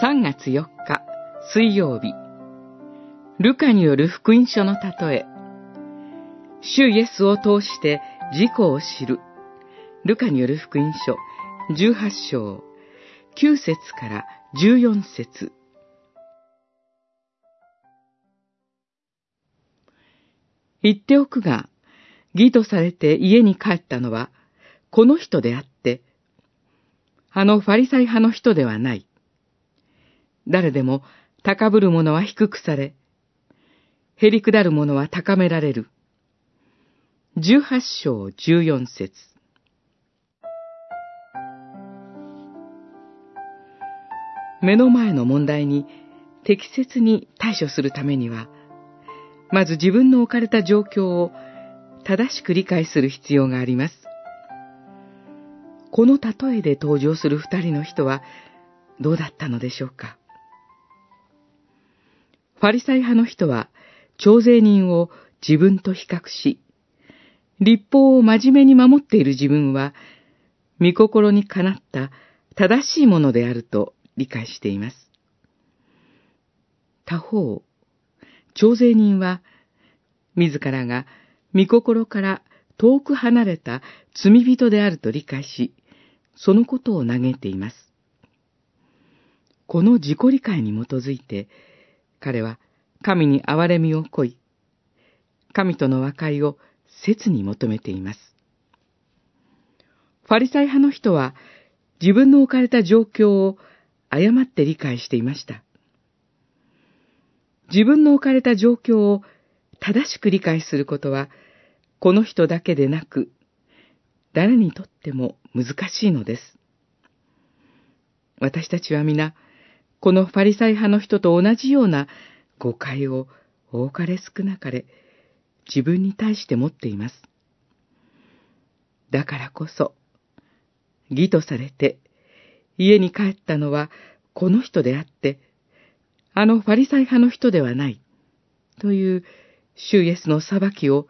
3月4日水曜日。ルカによる福音書の例え。主イエスを通して自己を知る。ルカによる福音書18章。9節から14節。言っておくが、義とされて家に帰ったのは、この人であって、あのファリサイ派の人ではない。誰でも高ぶる者は低くされ、へりくだる者は高められる。十八章十四節目の前の問題に適切に対処するためには、まず自分の置かれた状況を正しく理解する必要があります。この例えで登場する二人の人はどうだったのでしょうかファリサイ派の人は、徴税人を自分と比較し、立法を真面目に守っている自分は、御心にかなった正しいものであると理解しています。他方、徴税人は、自らが御心から遠く離れた罪人であると理解し、そのことを嘆いています。この自己理解に基づいて、彼は神に憐れみをこい、神との和解を切に求めています。ファリサイ派の人は自分の置かれた状況を誤って理解していました。自分の置かれた状況を正しく理解することは、この人だけでなく、誰にとっても難しいのです。私たちは皆、このファリサイ派の人と同じような誤解を多かれ少なかれ自分に対して持っています。だからこそ、義とされて家に帰ったのはこの人であって、あのファリサイ派の人ではない、という主イエスの裁きを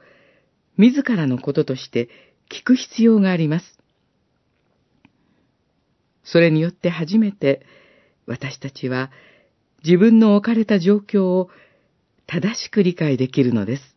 自らのこととして聞く必要があります。それによって初めて私たちは自分の置かれた状況を正しく理解できるのです。